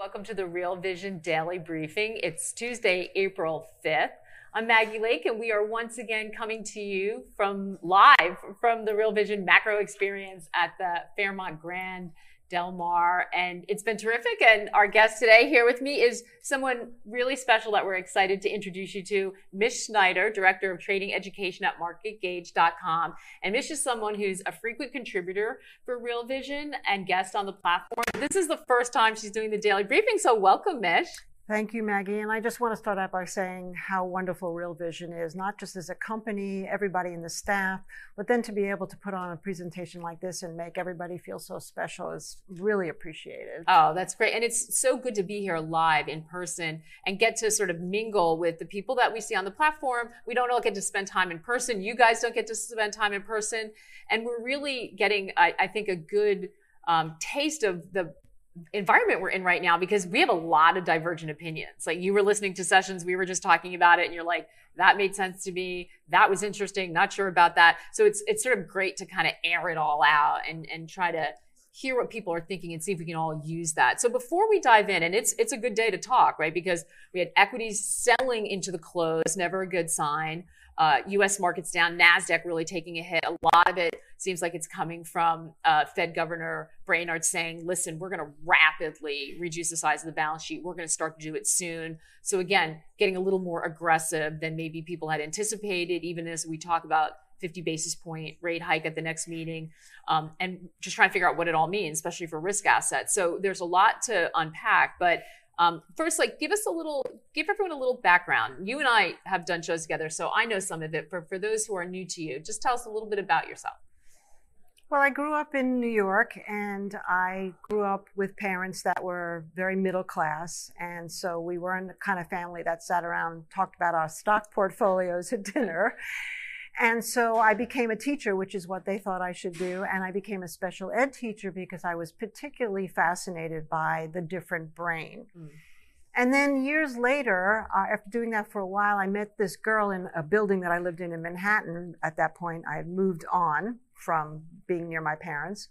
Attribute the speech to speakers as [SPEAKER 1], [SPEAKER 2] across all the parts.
[SPEAKER 1] Welcome to the Real Vision Daily Briefing. It's Tuesday, April 5th. I'm Maggie Lake, and we are once again coming to you from live from the Real Vision Macro Experience at the Fairmont Grand Del Mar. And it's been terrific. And our guest today here with me is someone really special that we're excited to introduce you to, Mish Schneider, Director of Trading Education at MarketGauge.com. And Mish is someone who's a frequent contributor for Real Vision and guest on the platform. This is the first time she's doing the daily briefing. So welcome, Mish.
[SPEAKER 2] Thank you, Maggie. And I just want to start out by saying how wonderful Real Vision is, not just as a company, everybody in the staff, but then to be able to put on a presentation like this and make everybody feel so special is really appreciated.
[SPEAKER 1] Oh, that's great. And it's so good to be here live in person and get to sort of mingle with the people that we see on the platform. We don't all get to spend time in person. You guys don't get to spend time in person. And we're really getting, I, I think, a good um, taste of the environment we're in right now because we have a lot of divergent opinions. Like you were listening to sessions, we were just talking about it and you're like, that made sense to me. That was interesting. Not sure about that. So it's, it's sort of great to kind of air it all out and, and try to hear what people are thinking and see if we can all use that. So before we dive in, and it's, it's a good day to talk, right? Because we had equities selling into the close, never a good sign uh, U.S. markets down, Nasdaq really taking a hit. A lot of it seems like it's coming from uh, Fed Governor Brainard saying, "Listen, we're going to rapidly reduce the size of the balance sheet. We're going to start to do it soon." So again, getting a little more aggressive than maybe people had anticipated, even as we talk about 50 basis point rate hike at the next meeting, um, and just trying to figure out what it all means, especially for risk assets. So there's a lot to unpack, but um, first, like, give us a little, give everyone a little background. You and I have done shows together, so I know some of it. but for those who are new to you, just tell us a little bit about yourself.
[SPEAKER 2] Well, I grew up in New York, and I grew up with parents that were very middle class, and so we weren't the kind of family that sat around talked about our stock portfolios at dinner. And so I became a teacher, which is what they thought I should do. And I became a special ed teacher because I was particularly fascinated by the different brain. Mm. And then years later, uh, after doing that for a while, I met this girl in a building that I lived in in Manhattan. At that point, I had moved on from being near my parents.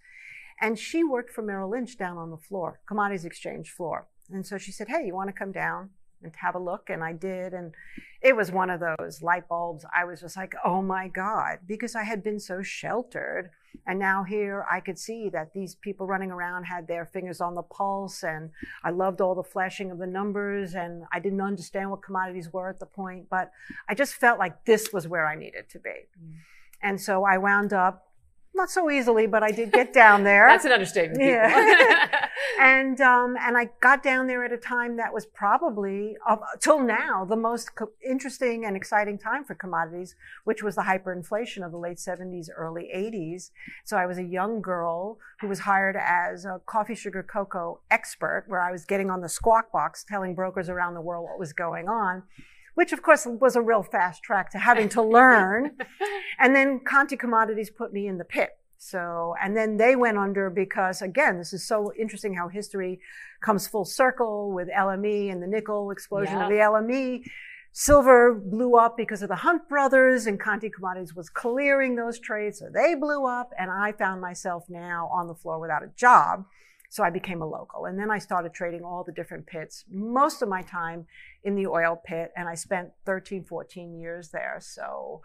[SPEAKER 2] And she worked for Merrill Lynch down on the floor, commodities exchange floor. And so she said, Hey, you want to come down? and have a look and I did and it was one of those light bulbs I was just like oh my god because I had been so sheltered and now here I could see that these people running around had their fingers on the pulse and I loved all the flashing of the numbers and I didn't understand what commodities were at the point but I just felt like this was where I needed to be mm. and so I wound up not so easily, but I did get down there.
[SPEAKER 1] That's an understatement.
[SPEAKER 2] Yeah. and um, and I got down there at a time that was probably up till now the most co- interesting and exciting time for commodities, which was the hyperinflation of the late 70s, early 80s. So I was a young girl who was hired as a coffee, sugar, cocoa expert, where I was getting on the squawk box telling brokers around the world what was going on which of course was a real fast track to having to learn. and then Conti Commodities put me in the pit. So, and then they went under because again, this is so interesting how history comes full circle with LME and the nickel explosion yeah. of the LME. Silver blew up because of the Hunt brothers and Conti Commodities was clearing those trades. So they blew up and I found myself now on the floor without a job. So I became a local. And then I started trading all the different pits, most of my time in the oil pit. And I spent 13, 14 years there. So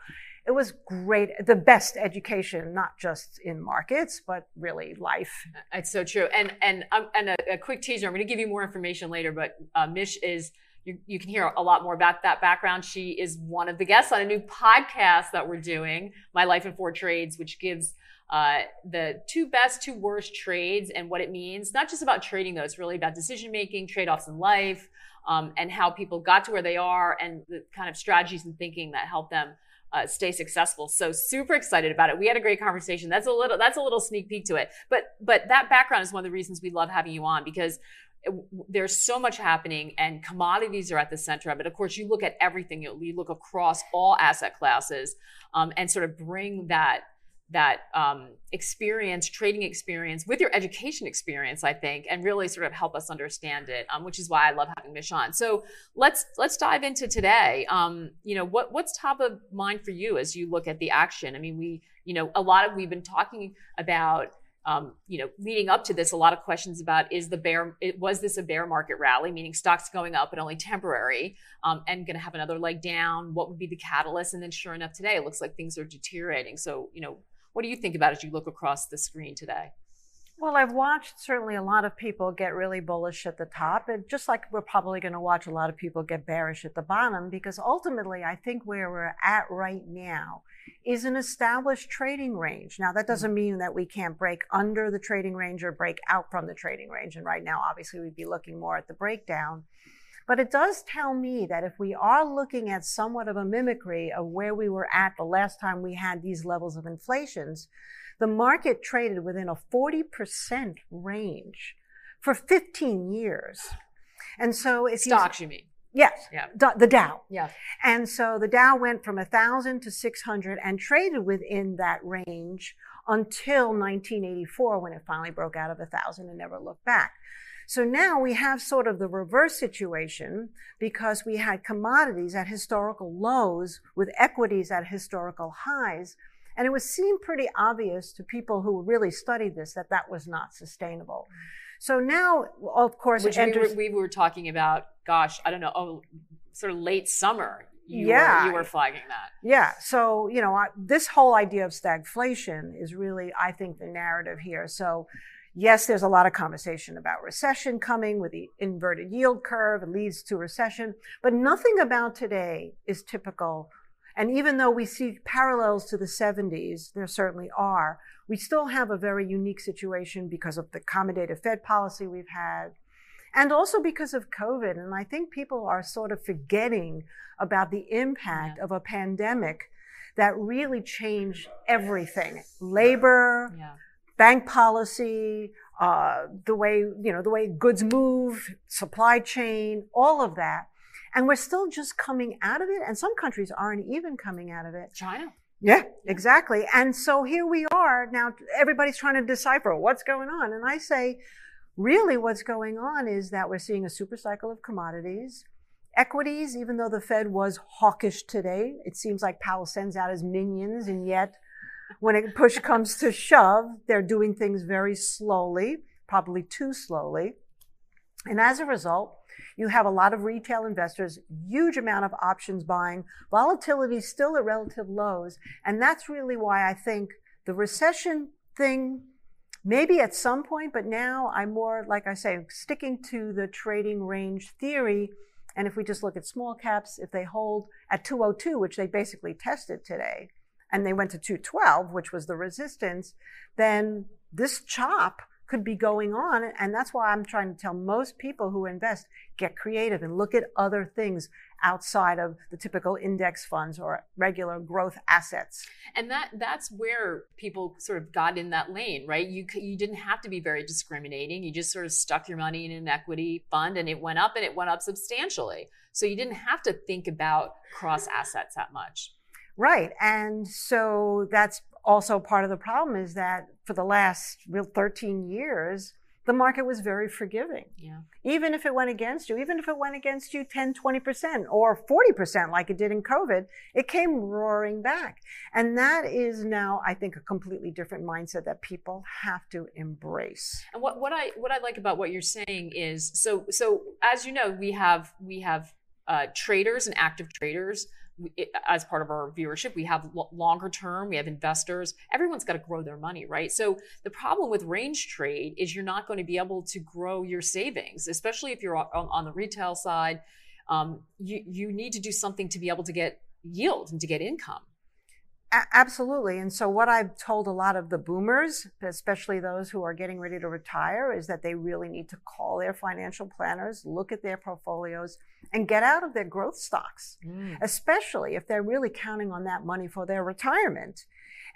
[SPEAKER 2] it was great, the best education, not just in markets, but really life.
[SPEAKER 1] It's so true. And, and, um, and a, a, quick teaser, I'm going to give you more information later, but uh, Mish is, you, you can hear a lot more about that background. She is one of the guests on a new podcast that we're doing, My Life in Four Trades, which gives uh, the two best, two worst trades and what it means. Not just about trading, though, it's really about decision making, trade offs in life, um, and how people got to where they are and the kind of strategies and thinking that help them. Uh, stay successful. So super excited about it. We had a great conversation. That's a little that's a little sneak peek to it. But but that background is one of the reasons we love having you on because there's so much happening and commodities are at the center of it. Of course, you look at everything, you, look across all asset classes um, and sort of bring that that um, experience, trading experience with your education experience, I think, and really sort of help us understand it, um, which is why I love having Mish on. So let's let's dive into today. Um, you know, what what's top of mind for you as you look at the action? I mean, we, you know, a lot of we've been talking about um, you know, leading up to this, a lot of questions about is the bear, it, was this a bear market rally, meaning stocks going up but only temporary, um, and going to have another leg down? What would be the catalyst? And then, sure enough, today it looks like things are deteriorating. So, you know, what do you think about as you look across the screen today?
[SPEAKER 2] Well, I've watched certainly a lot of people get really bullish at the top, and just like we're probably going to watch a lot of people get bearish at the bottom, because ultimately, I think where we're at right now is an established trading range. Now, that doesn't mean that we can't break under the trading range or break out from the trading range. And right now, obviously, we'd be looking more at the breakdown. But it does tell me that if we are looking at somewhat of a mimicry of where we were at the last time we had these levels of inflations, the market traded within a 40% range for 15 years. And so if
[SPEAKER 1] stocks, you, you mean?
[SPEAKER 2] Yes. Yeah. The Dow.
[SPEAKER 1] Yeah.
[SPEAKER 2] And so the Dow went from 1,000 to 600 and traded within that range until 1984 when it finally broke out of 1,000 and never looked back. So now we have sort of the reverse situation because we had commodities at historical lows with equities at historical highs. And it was seemed pretty obvious to people who really studied this that that was not sustainable. So now, of course,
[SPEAKER 1] Which
[SPEAKER 2] enters-
[SPEAKER 1] we, were, we were talking about, gosh, I don't know, oh, sort of late summer. You yeah. Were, you were flagging that.
[SPEAKER 2] Yeah. So, you know, I, this whole idea of stagflation is really, I think, the narrative here. So, yes, there's a lot of conversation about recession coming with the inverted yield curve. It leads to recession, but nothing about today is typical and even though we see parallels to the 70s, there certainly are, we still have a very unique situation because of the accommodative Fed policy we've had, and also because of COVID. And I think people are sort of forgetting about the impact yeah. of a pandemic that really changed everything labor, yeah. Bank policy, uh, the way, you know, the way goods move, supply chain, all of that. And we're still just coming out of it. And some countries aren't even coming out of it.
[SPEAKER 1] China.
[SPEAKER 2] Yeah, exactly. And so here we are now, everybody's trying to decipher what's going on. And I say, really, what's going on is that we're seeing a super cycle of commodities. Equities, even though the Fed was hawkish today, it seems like Powell sends out his minions, and yet when it push comes to shove, they're doing things very slowly, probably too slowly. And as a result, you have a lot of retail investors, huge amount of options buying, volatility still at relative lows. And that's really why I think the recession thing, maybe at some point, but now I'm more, like I say, sticking to the trading range theory. And if we just look at small caps, if they hold at 202, which they basically tested today, and they went to 212, which was the resistance, then this chop could be going on. And that's why I'm trying to tell most people who invest get creative and look at other things outside of the typical index funds or regular growth assets.
[SPEAKER 1] And that that's where people sort of got in that lane, right? You you didn't have to be very discriminating. You just sort of stuck your money in an equity fund and it went up and it went up substantially. So you didn't have to think about cross assets that much.
[SPEAKER 2] Right. And so that's also part of the problem is that for the last real 13 years, the market was very forgiving.
[SPEAKER 1] Yeah.
[SPEAKER 2] Even if it went against you, even if it went against you 10, 20% or 40% like it did in COVID, it came roaring back. And that is now, I think, a completely different mindset that people have to embrace.
[SPEAKER 1] And what, what I what I like about what you're saying is so so as you know, we have we have uh, traders and active traders as part of our viewership we have longer term we have investors everyone's got to grow their money right? So the problem with range trade is you're not going to be able to grow your savings especially if you're on, on the retail side. Um, you, you need to do something to be able to get yield and to get income
[SPEAKER 2] absolutely. And so, what I've told a lot of the boomers, especially those who are getting ready to retire, is that they really need to call their financial planners, look at their portfolios, and get out of their growth stocks, mm. especially if they're really counting on that money for their retirement.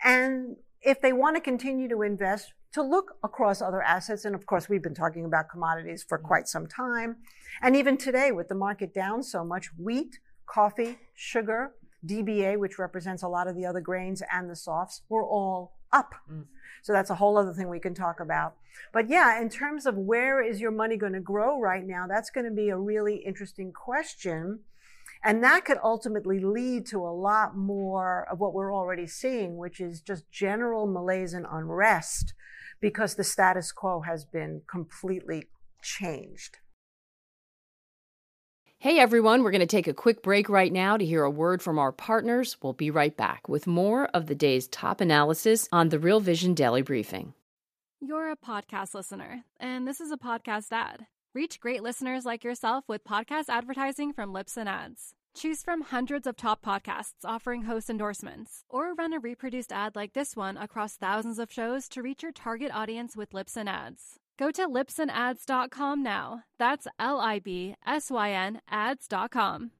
[SPEAKER 2] And if they want to continue to invest, to look across other assets. And of course, we've been talking about commodities for quite some time. And even today, with the market down so much, wheat, coffee, sugar, DBA, which represents a lot of the other grains and the softs, were all up. Mm. So that's a whole other thing we can talk about. But yeah, in terms of where is your money going to grow right now, that's going to be a really interesting question. And that could ultimately lead to a lot more of what we're already seeing, which is just general malaise and unrest because the status quo has been completely changed.
[SPEAKER 3] Hey everyone, we're going to take a quick break right now to hear a word from our partners. We'll be right back with more of the day's top analysis on the Real Vision Daily Briefing.
[SPEAKER 4] You're a podcast listener, and this is a podcast ad. Reach great listeners like yourself with podcast advertising from Libsyn Ads. Choose from hundreds of top podcasts offering host endorsements, or run a reproduced ad like this one across thousands of shows to reach your target audience with Libsyn Ads. Go to libsynads.com now. That's L I B S Y N ads.com.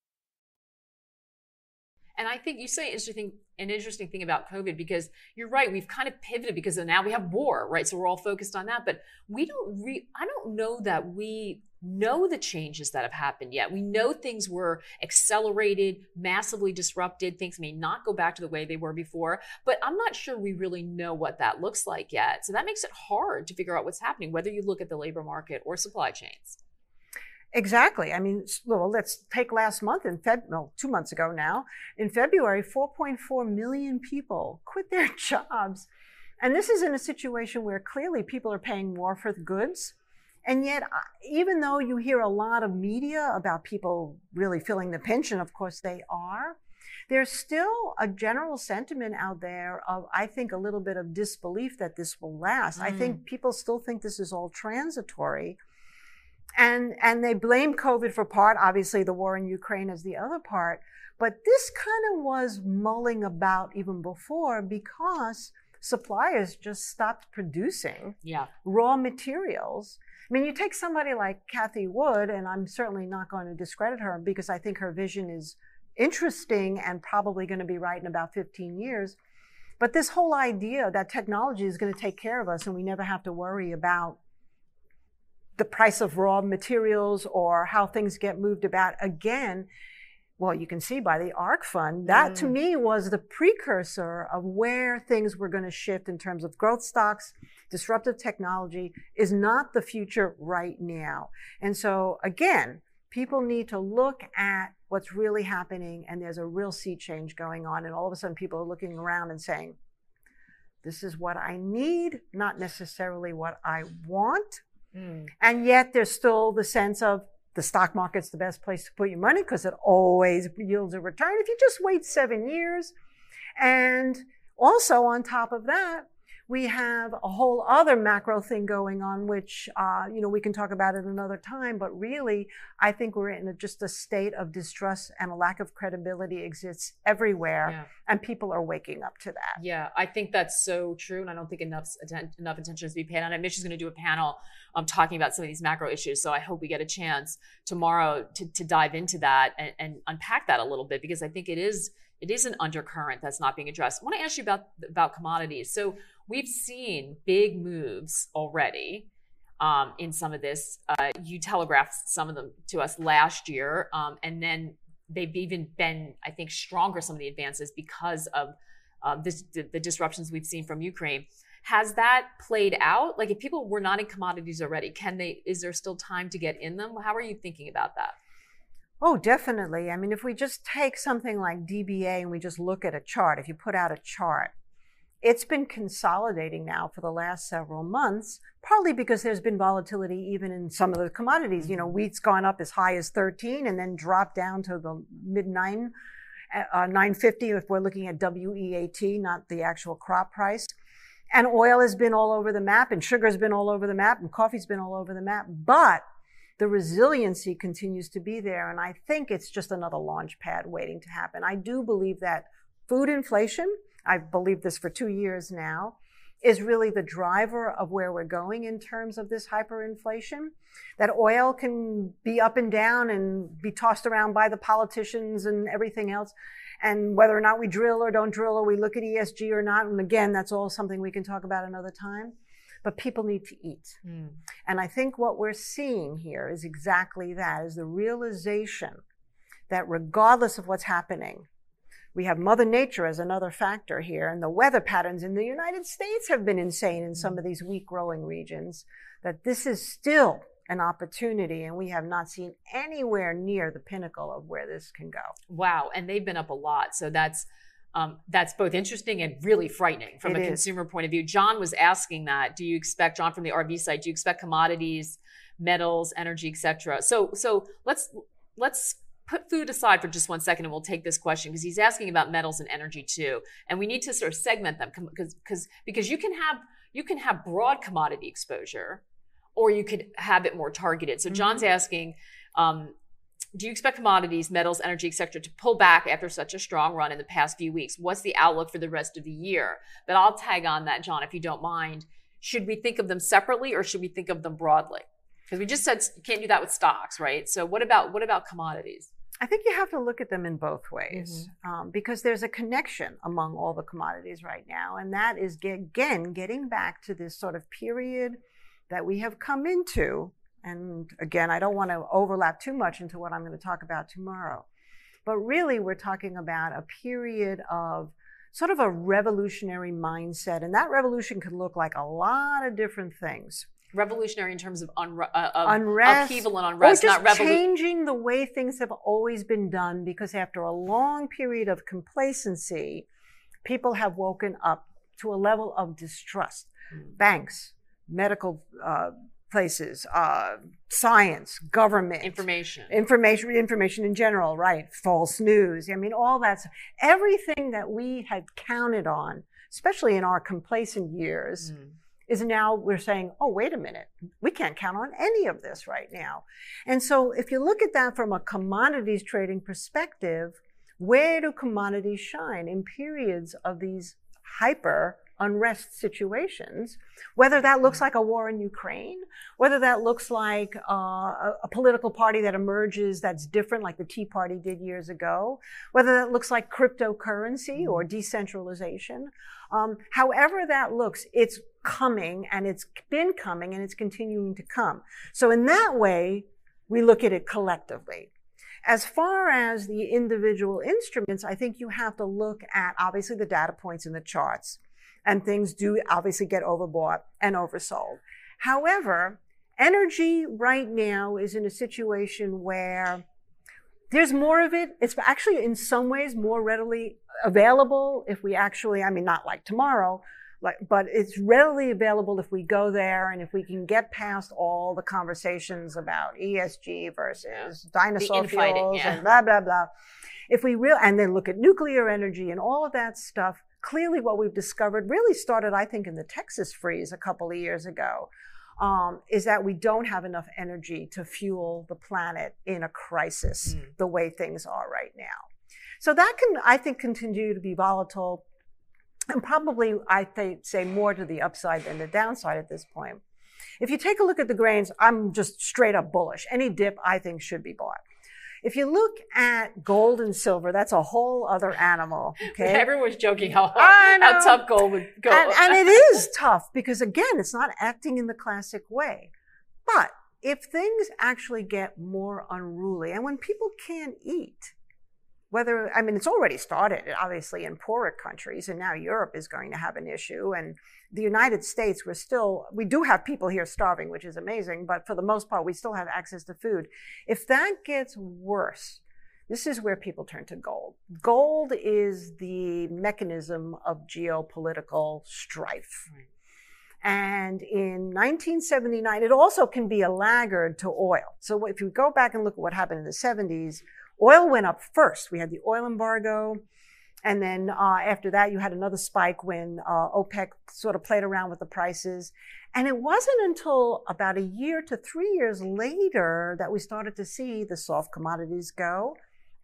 [SPEAKER 1] And I think you say interesting an interesting thing about COVID because you're right. We've kind of pivoted because now we have war, right? So we're all focused on that. But we don't re I don't know that we know the changes that have happened yet. We know things were accelerated, massively disrupted. Things may not go back to the way they were before, but I'm not sure we really know what that looks like yet. So that makes it hard to figure out what's happening, whether you look at the labor market or supply chains.
[SPEAKER 2] Exactly. I mean, well, let's take last month in Feb, well, two months ago now. In February, 4.4 million people quit their jobs. And this is in a situation where clearly people are paying more for the goods and yet, even though you hear a lot of media about people really feeling the pinch, and of course they are, there's still a general sentiment out there of, I think, a little bit of disbelief that this will last. Mm. I think mm. people still think this is all transitory. And, and they blame COVID for part, obviously the war in Ukraine is the other part. But this kind of was mulling about even before because suppliers just stopped producing
[SPEAKER 1] yeah.
[SPEAKER 2] raw materials I mean, you take somebody like Cathie Wood, and I'm certainly not going to discredit her because I think her vision is interesting and probably going to be right in about 15 years. But this whole idea that technology is going to take care of us and we never have to worry about the price of raw materials or how things get moved about again well, you can see by the ARK fund, that mm. to me was the precursor of where things were going to shift in terms of growth stocks. Disruptive technology is not the future right now. And so again, people need to look at what's really happening and there's a real sea change going on. And all of a sudden people are looking around and saying, this is what I need, not necessarily what I want. Mm. And yet there's still the sense of, the stock market's the best place to put your money because it always yields a return if you just wait seven years. And also on top of that, we have a whole other macro thing going on, which, uh, you know, we can talk about at another time. But really, I think we're in a, just a state of distrust and a lack of credibility exists everywhere. Yeah. And people are waking up to that.
[SPEAKER 1] Yeah, I think that's so true. And I don't think enough, enough attention is being paid on it. Mish is going to do a panel um, talking about some of these macro issues. So I hope we get a chance tomorrow to, to dive into that and, and unpack that a little bit because I think it is it is an undercurrent that's not being addressed. I want to ask you about about commodities. So we've seen big moves already um, in some of this. Uh, you telegraphed some of them to us last year, um, and then they've even been, I think, stronger. Some of the advances because of uh, this, the, the disruptions we've seen from Ukraine. Has that played out? Like, if people were not in commodities already, can they? Is there still time to get in them? How are you thinking about that?
[SPEAKER 2] Oh, definitely. I mean, if we just take something like DBA and we just look at a chart, if you put out a chart, it's been consolidating now for the last several months, partly because there's been volatility even in some of the commodities. You know, mm-hmm. wheat's gone up as high as 13 and then dropped down to the mid 9, uh, 950 if we're looking at WEAT, not the actual crop price. And oil has been all over the map and sugar's been all over the map and coffee's been all over the map. But the resiliency continues to be there. And I think it's just another launch pad waiting to happen. I do believe that food inflation, I've believed this for two years now, is really the driver of where we're going in terms of this hyperinflation. That oil can be up and down and be tossed around by the politicians and everything else. And whether or not we drill or don't drill or we look at ESG or not. And again, that's all something we can talk about another time. but people need to eat.
[SPEAKER 1] Mm.
[SPEAKER 2] And I think what we're seeing here is exactly that is the realization that regardless of what's happening, we have Mother Nature as another factor here, and the weather patterns in the United States have been insane in some of these wheat growing regions, that this is still an opportunity, and we have not seen anywhere near the pinnacle of where this can go.
[SPEAKER 1] Wow, and they've been up a lot, so that's um, that's both interesting and really frightening from
[SPEAKER 2] It
[SPEAKER 1] a
[SPEAKER 2] is.
[SPEAKER 1] consumer point of view. John was asking that. Do you expect John from the RV side? Do you expect commodities, metals, energy, etc.? So so let's let's put food aside for just one second and we'll take this question because he's asking about metals and energy too. And we need to sort of segment them because because because you can have you can have broad commodity exposure or you could have it more targeted. So john's asking um, do you expect commodities metals energy etc to pull back after such a strong run in the past few weeks? What's the outlook for the rest of the year? But i'll tag on that john if you don't mind. Should we think of them separately or should we think of them broadly? Because we just said you can't do that with stocks right? So what about what about commodities
[SPEAKER 2] I think you have to look at them in both ways um, because there's a connection among all the commodities right now. And that is, ge- again, getting back to this sort of period that we have come into. And again, I don't want to overlap too much into what I'm going to talk about tomorrow. But really, we're talking about a period of sort of a revolutionary mindset. And that revolution could look like a lot of different things.
[SPEAKER 1] Revolutionary in terms of, unre- uh, of
[SPEAKER 2] unrest,
[SPEAKER 1] upheaval and
[SPEAKER 2] or
[SPEAKER 1] unrest,
[SPEAKER 2] just
[SPEAKER 1] not revolution.
[SPEAKER 2] changing the way things have always been done. Because after a long period of complacency, people have woken up to a level of distrust.
[SPEAKER 1] Hmm.
[SPEAKER 2] Banks, medical uh, places, uh, science, government,
[SPEAKER 1] Information.
[SPEAKER 2] information, information in general, right? False news. I mean, all that's everything that we had counted on, especially in our complacent years
[SPEAKER 1] Mm.
[SPEAKER 2] Is now we're saying, oh, wait a minute, we can't count on any of this right now. And so if you look at that from a commodities trading perspective, where do commodities shine in periods of these hyper unrest situations, whether that looks like a war in Ukraine, whether that looks like uh, a, a political party that emerges that's different, like the Tea Party did years ago, whether that looks like cryptocurrency or decentralization. Um, however that looks, it's coming and it's been coming and it's continuing to come. So in that way, we look at it collectively. As far as the individual instruments, I think you have to look at obviously the data points in the charts and things do obviously get overbought and oversold. However, energy right now is in a situation where there's more of it. It's actually in some ways more readily available if we actually, I mean, not like tomorrow, like, but it's readily available if we go there and if we can get past all the conversations about ESG versus dinosaur
[SPEAKER 1] infighting,
[SPEAKER 2] fuels
[SPEAKER 1] yeah.
[SPEAKER 2] and blah, blah, blah. If we real, and then look at nuclear energy and all of that stuff, clearly what we've discovered really started, I think, in the Texas freeze a couple of years ago. Um, is that we don't have enough energy to fuel the planet in a crisis
[SPEAKER 1] Mm.
[SPEAKER 2] the way things are right now. So that can, I think, continue to be volatile and probably, I think, say more to the upside than the downside at this point. If you take a look at the grains, I'm just straight up bullish. Any dip, I think, should be bought. If you look at gold and silver, that's a whole other animal. Okay.
[SPEAKER 1] Everyone's joking how, how tough gold would go.
[SPEAKER 2] And, and it is tough because, again, it's not acting in the classic way. But if things actually get more unruly, and when people can't eat, whether, I mean, it's already started, obviously, in poorer countries, and now Europe is going to have an issue. And the United States, we're still, we do have people here starving, which is amazing, but for the most part, we still have access to food. If that gets worse, this is where people turn to gold. Gold is the mechanism of geopolitical strife.
[SPEAKER 1] Right.
[SPEAKER 2] And in 1979, it also can be a laggard to oil. So if you go back and look at what happened in the 70s, oil went up first. We had the oil embargo. And then uh, after that, you had another spike when uh, OPEC sort of played around with the prices. And it wasn't until about a year to three years later that we started to see the soft commodities go,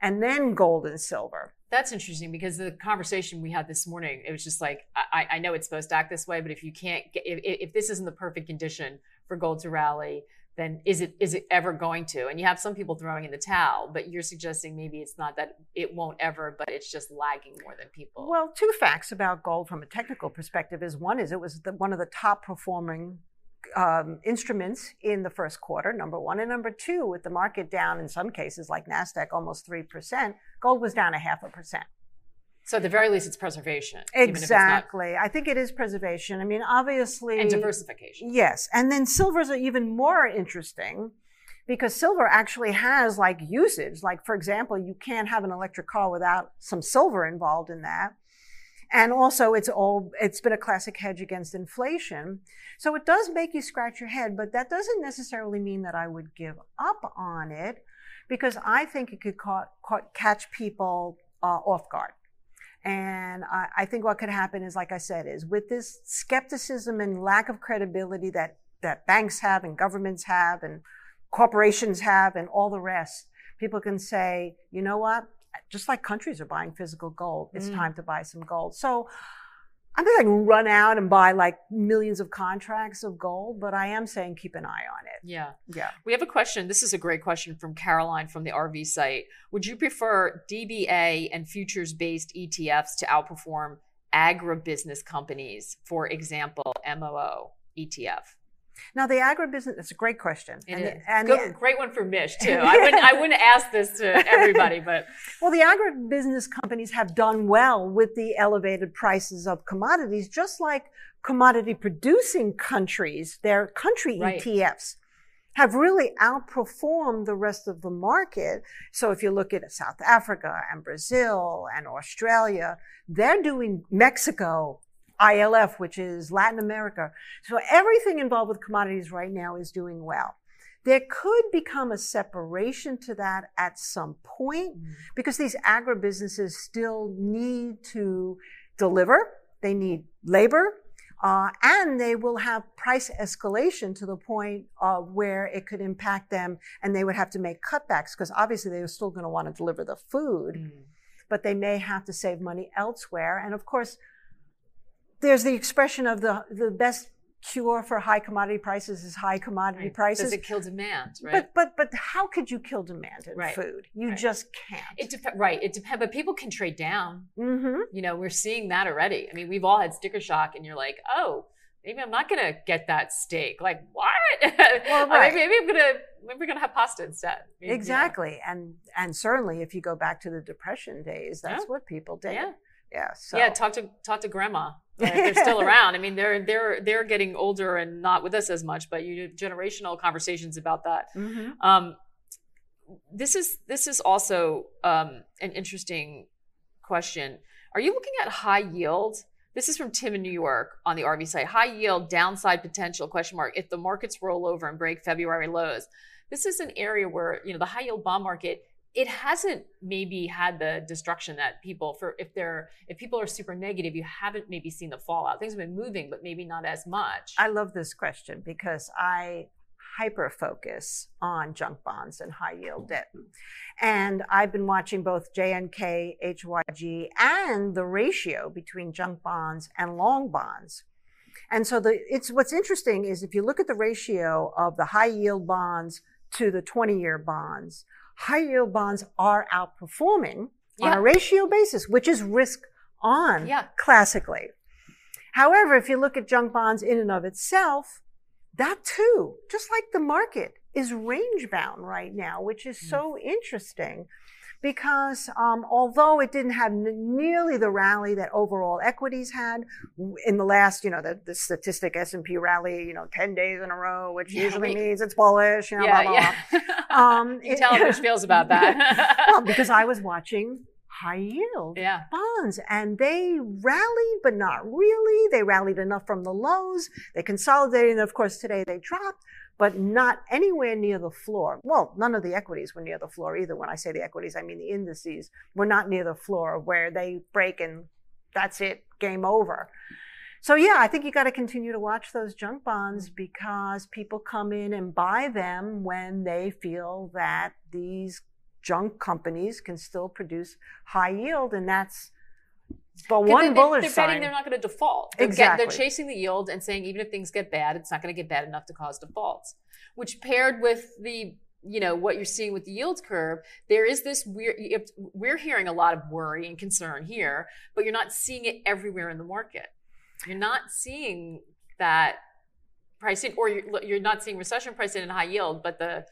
[SPEAKER 2] and then gold and silver.
[SPEAKER 1] That's interesting because the conversation we had this morning, it was just like, I, I know it's supposed to act this way, but if you can't get, if, if this isn't the perfect condition for gold to rally, then is it is it ever going to? And you have some people throwing in the towel, but you're suggesting maybe it's not that it won't ever, but it's just lagging more than people.
[SPEAKER 2] Well, two facts about gold from a technical perspective is one is it was the, one of the top performing um, instruments in the first quarter, number one. And number two, with the market down in some cases, like NASDAQ, almost 3%, gold was down a half a percent.
[SPEAKER 1] So at the very least, it's preservation.
[SPEAKER 2] Exactly. I think it is preservation. I mean, obviously.
[SPEAKER 1] And diversification.
[SPEAKER 2] Yes. And then silvers are even more interesting because silver actually has like usage. Like, for example, you can't have an electric car without some silver involved in that. And also it's all, it's been a classic hedge against inflation. So it does make you scratch your head, but that doesn't necessarily mean that I would give up on it because I think it could ca- ca- catch people uh, off guard. And I, I think what could happen is, like I said, is with this skepticism and lack of credibility that, that banks have and governments have and corporations have and all the rest, people can say, you know what? Just like countries are buying physical gold, it's mm. time to buy some gold. So I'm not to run out and buy like millions of contracts of gold, but I am saying keep an eye on it.
[SPEAKER 1] Yeah.
[SPEAKER 2] Yeah.
[SPEAKER 1] We have a question. This is a great question from Caroline from the RV site. Would you prefer DBA and futures based ETFs to outperform agribusiness companies, for example, MOO ETF?
[SPEAKER 2] Now, the agribusiness, it's a great question.
[SPEAKER 1] It and, is. and Good, the, great one for Mish, too. I wouldn't, I wouldn't ask this to everybody, but.
[SPEAKER 2] Well, the agribusiness companies have done well with the elevated prices of commodities, just like commodity producing countries, their country right. ETFs have really outperformed the rest of the market. So if you look at South Africa and Brazil and Australia, they're doing Mexico, ILF, which is Latin America. So everything involved with commodities right now is doing well. There could become a separation to that at some point mm. because these agribusinesses still need to deliver. They need labor. Uh, and they will have price escalation to the point of where it could impact them and they would have to make cutbacks because obviously they're still going to want to deliver the food, mm. but they may have to save money elsewhere. And of course, there's the expression of the, the best cure for high commodity prices is high commodity
[SPEAKER 1] right.
[SPEAKER 2] prices.
[SPEAKER 1] Does it kill demand, right?
[SPEAKER 2] But but but how could you kill demand in
[SPEAKER 1] right.
[SPEAKER 2] food? You
[SPEAKER 1] right.
[SPEAKER 2] just can't.
[SPEAKER 1] It depends, right? It depends. But people can trade down.
[SPEAKER 2] Mm-hmm.
[SPEAKER 1] You know, we're seeing that already. I mean, we've all had sticker shock, and you're like, oh, maybe I'm not gonna get that steak. Like what? Well, right. maybe, maybe, I'm gonna maybe we're gonna have pasta instead.
[SPEAKER 2] Maybe, exactly, and and certainly if you go back to the depression days, that's yeah. what people did.
[SPEAKER 1] Yeah.
[SPEAKER 2] Yeah. So.
[SPEAKER 1] Yeah. Talk to talk to grandma. they're still around. I mean, they're they're they're getting older and not with us as much, but you generational conversations about that.
[SPEAKER 2] Mm-hmm.
[SPEAKER 1] Um, this is this is also um, an interesting question. Are you looking at high yield? This is from Tim in New York on the RV site. High yield downside potential question mark if the markets roll over and break February lows. This is an area where you know the high yield bond market it hasn't maybe had the destruction that people for if they're if people are super negative you haven't maybe seen the fallout. Things have been moving but maybe not as much.
[SPEAKER 2] I love this question because i hyper focus on junk bonds and high yield debt. And i've been watching both jnk hyg and the ratio between junk bonds and long bonds. And so the it's what's interesting is if you look at the ratio of the high yield bonds to the 20 year bonds high yield bonds are outperforming yeah. on a ratio basis, which is risk on
[SPEAKER 1] yeah.
[SPEAKER 2] classically. However, if you look at junk bonds in and of itself, that too, just like the market, is range bound right now, which is mm. so interesting because um, although it didn't have nearly the rally that overall equities had in the last, you know, the, the statistic S&P rally, you know, 10 days in a row, which yeah, usually means it's bullish, you know,
[SPEAKER 1] yeah,
[SPEAKER 2] blah,
[SPEAKER 1] blah, yeah.
[SPEAKER 2] blah. Um,
[SPEAKER 1] you it, tell how feels about that.
[SPEAKER 2] well, because I was watching high yield
[SPEAKER 1] yeah.
[SPEAKER 2] bonds and they rallied, but not really. They rallied enough from the lows. They consolidated. And of course, today they dropped but not anywhere near the floor. Well, none of the equities were near the floor either. When I say the equities, I mean the indices were not near the floor where they break and that's it, game over. So yeah, I think you got to continue to watch those junk bonds because people come in and buy them when they feel that these junk companies can still produce high yield and that's But one
[SPEAKER 1] they,
[SPEAKER 2] bullish
[SPEAKER 1] they're
[SPEAKER 2] sign.
[SPEAKER 1] betting they're not going to default. They're,
[SPEAKER 2] Exactly.
[SPEAKER 1] they're chasing the yield and saying even if things get bad, it's not going to get bad enough to cause defaults. Which paired with the you know what you're seeing with the yield curve, there is this weird we're hearing a lot of worry and concern here, but you're not seeing it everywhere in the market. You're not seeing that pricing, or you're, you're not seeing recession pricing in and high yield, but the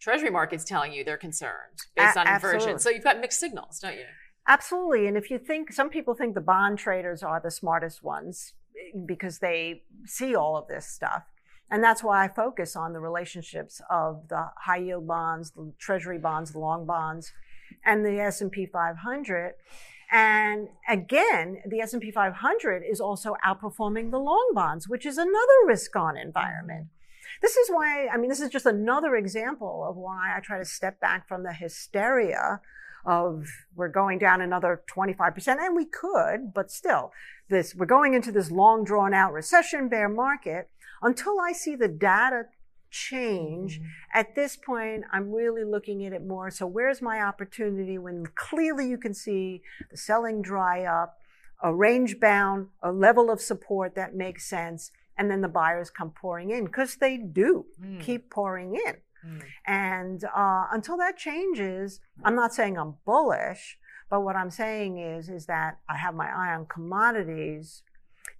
[SPEAKER 1] Treasury market's telling you they're concerned based on inversion. So you've got mixed signals, don't you?
[SPEAKER 2] Absolutely. And if you think, some people think the bond traders are the smartest ones eh, because they see all of this stuff. And that's why I focus on the relationships of the high yield bonds, the treasury bonds, the long bonds, and the S&P 500. And again, the S&P 500 is also outperforming the long bonds, which is another risk on environment. This is why, I mean, this is just another example of why I try to step back from the hysteria of we're going down another 25%, and we could, but still, this, we're going into this long drawn out recession bear market until I see the data change. At this point, I'm really looking at it more. So where's my opportunity when clearly you can see the selling dry up, a range bound, a level of support that makes sense, and then the buyers come pouring in because they do
[SPEAKER 1] Mm.
[SPEAKER 2] keep pouring in.
[SPEAKER 1] Mm.
[SPEAKER 2] And uh, until that changes, I'm not saying I'm bullish, but what I'm saying is is that I have my eye on commodities,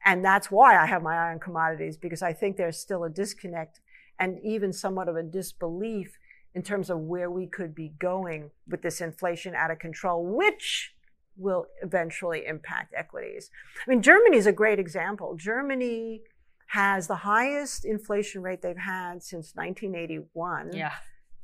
[SPEAKER 2] and that's why I have my eye on commodities because I think there's still a disconnect and even somewhat of a disbelief in terms of where we could be going with this inflation out of control, which will eventually impact equities. I mean, Germany is a great example. Germany has the highest inflation rate they've had since 1981.
[SPEAKER 1] Yeah.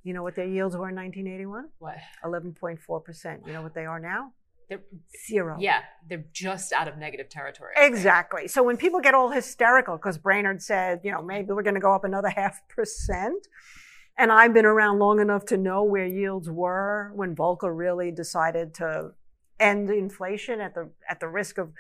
[SPEAKER 2] You know what their yields were in 1981?
[SPEAKER 1] What?
[SPEAKER 2] 11.4%. You know what they are now?
[SPEAKER 1] They're,
[SPEAKER 2] Zero.
[SPEAKER 1] yeah, they're just out of negative territory.
[SPEAKER 2] Exactly. So when people get all hysterical because Brainard said, you know, maybe we're going to go up another half percent, and I've been around long enough to know where yields were when Volcker really decided to end inflation at the at the risk of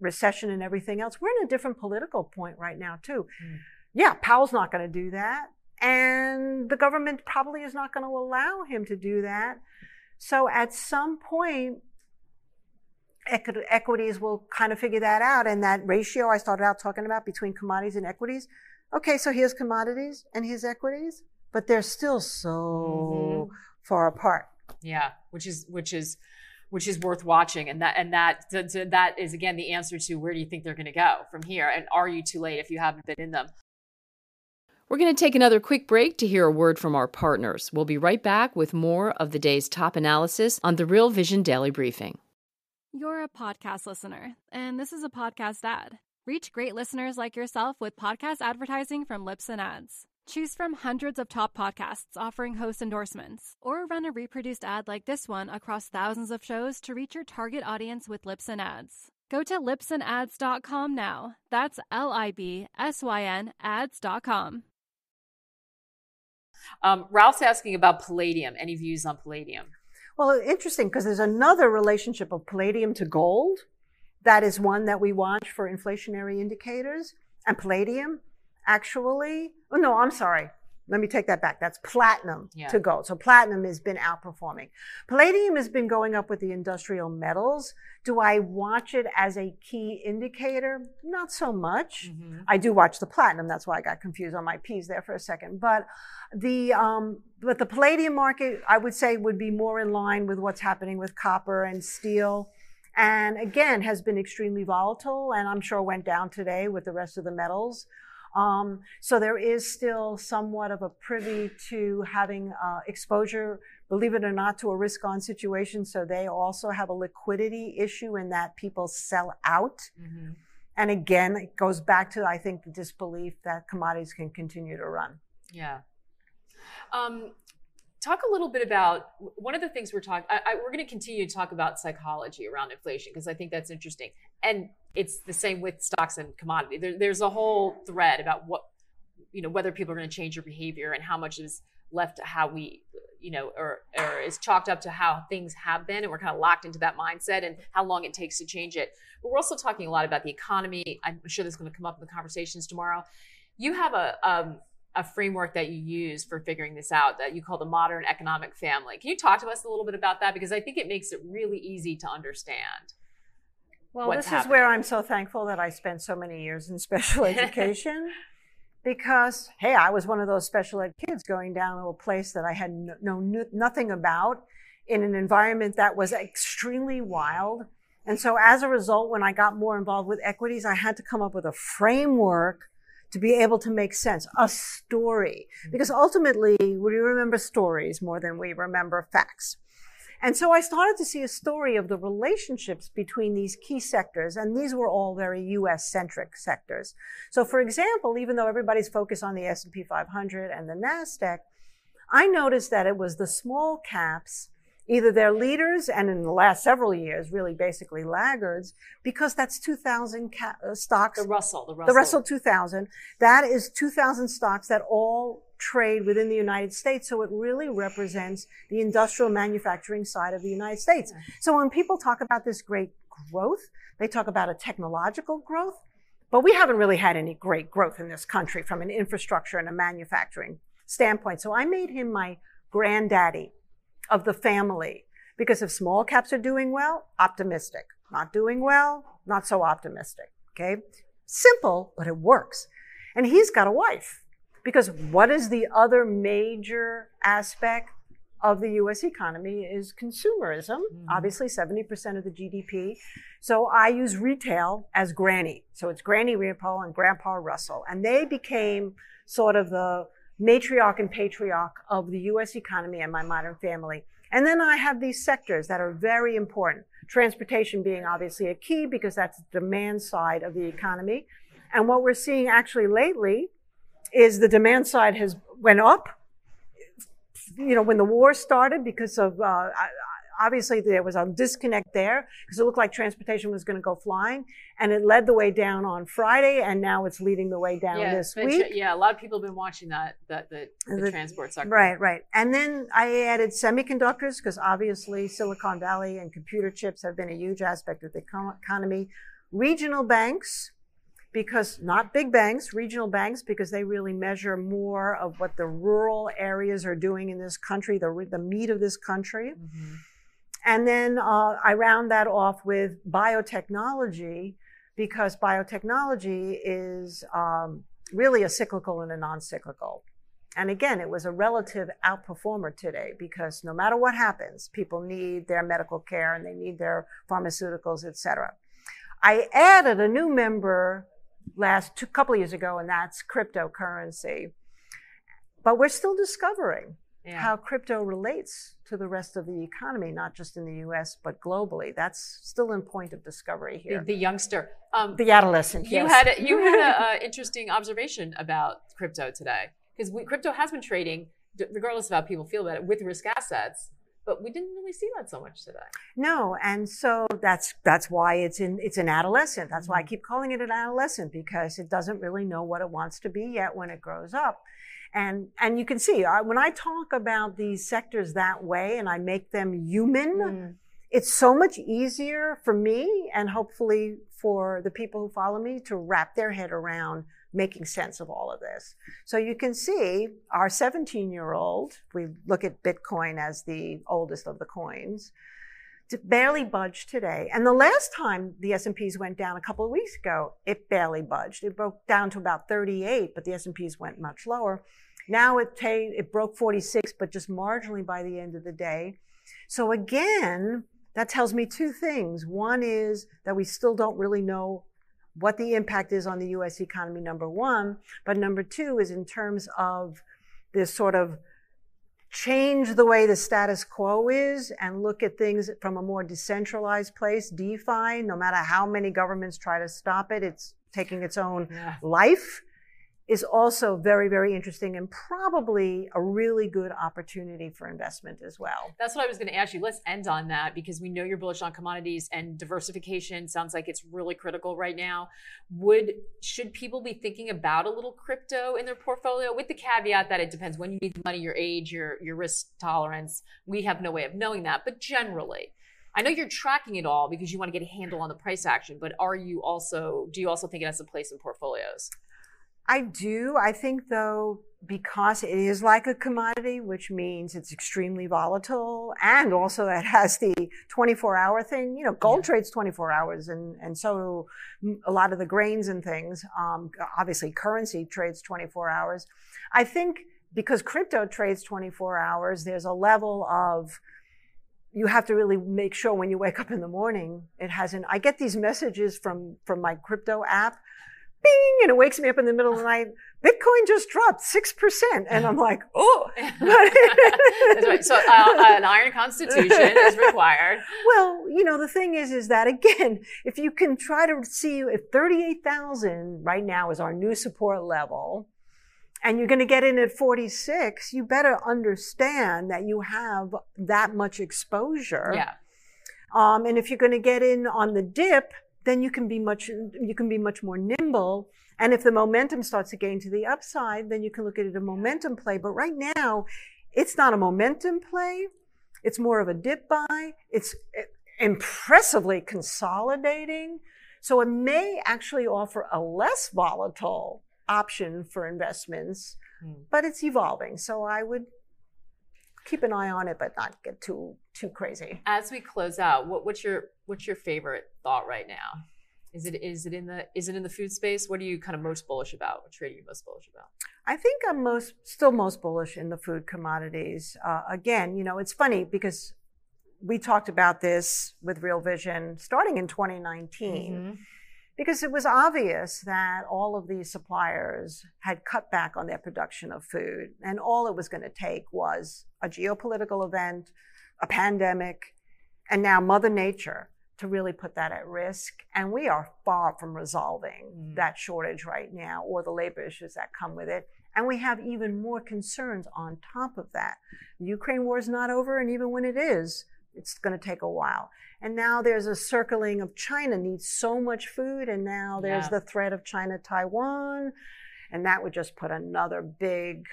[SPEAKER 2] recession and everything else. We're in a different political point right now too.
[SPEAKER 1] Mm.
[SPEAKER 2] Yeah, Powell's not going to do that, and the government probably is not going to allow him to do that. So at some point, equi- equities will kind of figure that out. And that ratio I started out talking about between commodities and equities. Okay, so here's commodities and here's equities, but they're still so far apart.
[SPEAKER 1] Yeah, which is which is which is worth watching, and that and that th- th- that is again the answer to where do you think they're going to go from here, and are you too late if you haven't been in them?
[SPEAKER 3] We're going to take another quick break to hear a word from our partners. We'll be right back with more of the day's top analysis on the Real Vision Daily Briefing.
[SPEAKER 4] You're a podcast listener, and this is a podcast ad. Reach great listeners like yourself with podcast advertising from Libsyn Ads. Choose from hundreds of top podcasts offering host endorsements, or run a reproduced ad like this one across thousands of shows to reach your target audience with Libsyn Ads. Go to libsynads.com now. That's L I B S Y N ads.com.
[SPEAKER 1] Um, Ralph's asking about palladium. Any views on palladium?
[SPEAKER 2] Well, interesting because there's another relationship of palladium to gold. That is one that we watch for inflationary indicators. And palladium actually, oh no, I'm sorry. Let me take that back. That's platinum
[SPEAKER 1] Yeah.
[SPEAKER 2] to gold. So platinum has been outperforming. Palladium has been going up with the industrial metals. Do I watch it as a key indicator? Not so much.
[SPEAKER 1] Mm-hmm.
[SPEAKER 2] I do watch the platinum. That's why I got confused on my P's there for a second. But the um, but the palladium market, I would say, would be more in line with what's happening with copper and steel. And again, has been extremely volatile, and I'm sure went down today with the rest of the metals. Um, so there is still somewhat of a privy to having uh, exposure, believe it or not, to a risk-on situation. So they also have a liquidity issue in that people sell out.
[SPEAKER 1] Mm-hmm.
[SPEAKER 2] And again, it goes back to, I think, the disbelief that commodities can continue to run.
[SPEAKER 1] Yeah. Um, talk a little bit about one of the things we're talking. I, I, we're going to continue to talk about psychology around inflation because I think that's interesting, and it's the same with stocks and commodity. There, there's a whole thread about what you know whether people are going to change their behavior and how much is left to how we you know or, or is chalked up to how things have been and we're kind of locked into that mindset and how long it takes to change it but we're also talking a lot about the economy i'm sure this is going to come up in the conversations tomorrow you have a um, a framework that you use for figuring this out that you call the modern economic family. Can you talk to us a little bit about that? Because I think it makes it really easy to understand.
[SPEAKER 2] Well, this
[SPEAKER 1] happening.
[SPEAKER 2] is where I'm so thankful that I spent so many years in special education. because hey, I was one of those special ed kids going down to a place that I had no, no nothing about in an environment that was extremely wild. And so as a result, when I got more involved with equities, I had to come up with a framework to be able to make sense, a story. Mm-hmm. Because ultimately, we remember stories more than we remember facts. And so I started to see a story of the relationships between these key sectors, and these were all very US centric sectors. So for example, even though everybody's focused on the S&P 500 and the NASDAQ, I noticed that it was the small caps either their leaders and in the last several years, really basically laggards, because that's 2,000 ca- uh, stocks.
[SPEAKER 1] The Russell, the Russell.
[SPEAKER 2] The Russell 2000. That is 2,000 stocks that all trade within the United States. So it really represents the industrial manufacturing side of the United States. Mm. So when people talk about this great growth, they talk about a technological growth, but we haven't really had any great growth in this country from an infrastructure and a manufacturing standpoint. So I made him my granddaddy of the family. Because if small caps are doing well, optimistic. Not doing well, not so optimistic. Okay. Simple, but it works. And he's got a wife. Because what is the other major aspect of the US economy is consumerism, mm-hmm. obviously 70% of the GDP. So I use retail as granny. So it's Granny Leopold and Grandpa Russell. And they became sort of the matriarch and patriarch of the US economy and my modern family. And then I have these sectors that are very important. Transportation being obviously a key because that's the demand side of the economy. And what we're seeing actually lately is the demand side has went up. You know, when the war started because of uh, obviously there was a disconnect there because it looked like transportation was going to go flying and it led the way down on Friday and now it's leading the way down
[SPEAKER 1] yeah,
[SPEAKER 2] this week.
[SPEAKER 1] yeah, a lot of people have been watching that, that the, the, the transport sector.
[SPEAKER 2] Right, right. And then I added semiconductors because obviously Silicon Valley and computer chips have been a huge aspect of the economy. Regional banks, because not big banks, regional banks, because they really measure more of what the rural areas are doing in this country, the, the meat of this country. Mm-hmm. And then uh, I round that off with biotechnology because biotechnology is um, really a cyclical and a non cyclical. And again, it was a relative outperformer today because no matter what happens, people need their medical care and they need their pharmaceuticals, et cetera. I added a new member last two couple years ago, and that's cryptocurrency. But we're still discovering yeah. how crypto relates to the rest of the economy, not just in the U.S. but globally. That's still in point of discovery here.
[SPEAKER 1] The, the youngster,
[SPEAKER 2] um, the adolescent.
[SPEAKER 1] You
[SPEAKER 2] yes.
[SPEAKER 1] had a, you had an interesting observation about crypto today because crypto has been trading, regardless of how people feel about it, with risk assets. But we didn't really see that so much today.
[SPEAKER 2] No, and so that's that's why it's in it's an adolescent. That's why I mm-hmm. keep calling it an adolescent because it doesn't really know what it wants to be yet when it grows up. And, and you can see I, when I talk about these sectors that way and I make them human, mm. it's so much easier for me and hopefully for the people who follow me to wrap their head around making sense of all of this. So you can see our 17 year old, we look at Bitcoin as the oldest of the coins, barely budged today. And the last time the S&Ps went down a couple of weeks ago, it barely budged. It broke down to about 38, but the S&Ps went much lower. Now it, ta- it broke 46, but just marginally by the end of the day. So again, that tells me two things. One is that we still don't really know what the impact is on the US economy, number one. But number two is in terms of this sort of change the way the status quo is and look at things from a more decentralized place, DeFi, no matter how many governments try to stop it, it's taking its own yeah. life is also very, very interesting and probably a really good opportunity for investment as well.
[SPEAKER 1] That's what I was going to ask you. Let's end on that because we know you're bullish on commodities and diversification sounds like it's really critical right now. Would should people be thinking about a little crypto in their portfolio with the caveat that it depends when you need the money, your age, your your risk tolerance. We have no way of knowing that, but generally I know you're tracking it all because you want to get a handle on the price action, but are you also do you also think it has a place in portfolios?
[SPEAKER 2] I do. I think, though, because it is like a commodity, which means it's extremely volatile, and also it has the 24 hour thing. You know, gold yeah. trades 24 hours, and, and so a lot of the grains and things. Um, obviously, currency trades 24 hours. I think because crypto trades 24 hours, there's a level of you have to really make sure when you wake up in the morning it hasn't i get these messages from from my crypto app bing, and it wakes me up in the middle of the night. Bitcoin just dropped 6%. And I'm like, oh.
[SPEAKER 1] right. So uh, an iron constitution is required.
[SPEAKER 2] Well, you know, the thing is, is that again, if you can try to see if 38,000 right now is our new support level, and you're going to get in at 46, you better understand that you have that much exposure.
[SPEAKER 1] Yeah.
[SPEAKER 2] Um, and if you're going to get in on the dip, then you can be much you can be much more nimble. And if the momentum starts to gain to the upside then you can look at it a momentum play. But right now it's not a momentum play. It's more of a dip buy. It's impressively consolidating. So it may actually offer a less volatile option for investments mm. but it's evolving. So i would keep an eye on it, but not get too too crazy.
[SPEAKER 1] As we close out, what, what's your what's your favorite thought right now? Is it is it in the is it in the food space? What are you kind of most bullish about? What trade are you most bullish about?
[SPEAKER 2] I think I'm most still most bullish in the food commodities. Uh, again, you know, it's funny because we talked about this with Real Vision starting in 2019. Mm-hmm because it was obvious that all of these suppliers had cut back on their production of food. And all it was going to take was a geopolitical event, a pandemic, and now Mother Nature to really put that at risk. And we are far from resolving mm. that shortage right now or the labor issues that come with it. And we have even more concerns on top of that. The Ukraine war is not over, and even when it is, it's going to take a while. And now there's a circling of China needs so much food, and now there's yeah. the threat of China Taiwan, and that would just put another big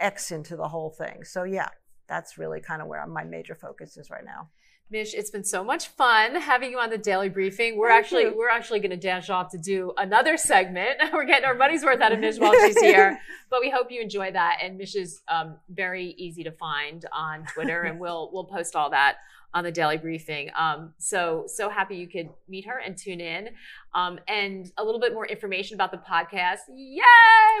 [SPEAKER 2] X into the whole thing. So yeah, that's really kind of where my major focus is right now.
[SPEAKER 1] Mish, it's been so much fun having you on the daily briefing. We're Thank actually you. we're actually going to dash off to do another segment. we're getting our money's worth out of Mish while she's here, but we hope you enjoy that. And Mish is um, very easy to find on Twitter, and we'll we'll post all that on the daily briefing. Um, so so happy you could meet her and tune in. Um, and a little bit more information about the podcast. Yay!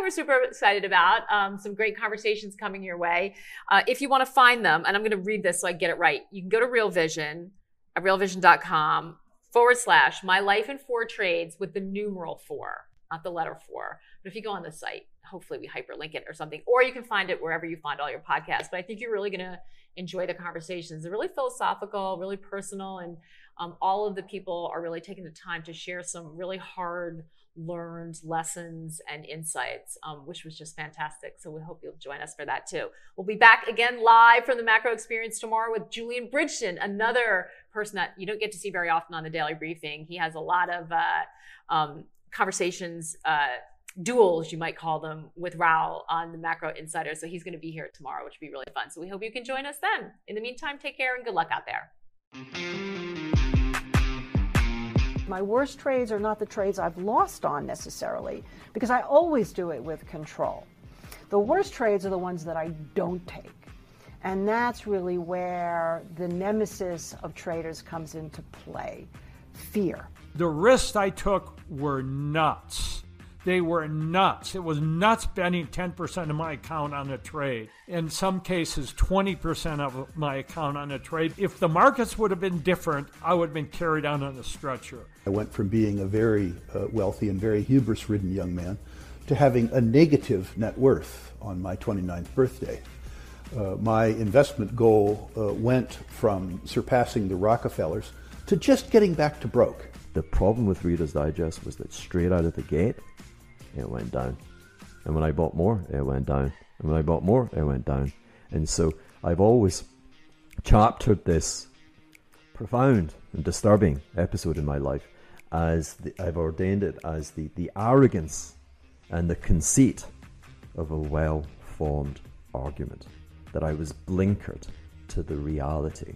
[SPEAKER 1] We're super excited about um, some great conversations coming your way. Uh, if you want to find them, and I'm going to read this so I get it right, you can go to Real Vision at realvision.com forward slash my life in four trades with the numeral four, not the letter four. But if you go on the site, hopefully we hyperlink it or something, or you can find it wherever you find all your podcasts. But I think you're really going to enjoy the conversations. They're really philosophical, really personal, and um, all of the people are really taking the time to share some really hard learned lessons and insights, um, which was just fantastic. So we hope you'll join us for that too. We'll be back again live from the macro experience tomorrow with Julian Brigden, another person that you don't get to see very often on the daily briefing. He has a lot of uh, um, conversations. Uh, duels, you might call them, with Raoul on the Macro Insider. So he's going to be here tomorrow, which would be really fun. So we hope you can join us then. In the meantime, take care and good luck out there.
[SPEAKER 2] My worst trades are not the trades I've lost on necessarily, because I always do it with control. The worst trades are the ones that I don't take. And that's really where the nemesis of traders comes into play fear.
[SPEAKER 5] The risks I took were nuts. They were nuts. It was nuts betting 10% of my account on a trade. In some cases, 20% of my account on a trade. If the markets would have been different, I would have been carried out on a stretcher.
[SPEAKER 6] I went from being a very uh, wealthy and very hubris ridden young man to having a negative net worth on my 29th birthday. Uh, my investment goal uh, went from surpassing the Rockefellers to just getting back to broke.
[SPEAKER 7] The problem with Reader's Digest was that straight out of the gate, it went down. And when I bought more, it went down. And when I bought more, it went down. And so I've always chaptered this profound and disturbing episode in my life as the, I've ordained it as the, the arrogance and the conceit of a well formed argument. That I was blinkered to the reality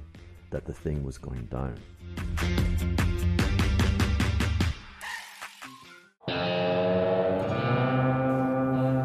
[SPEAKER 7] that the thing was going down.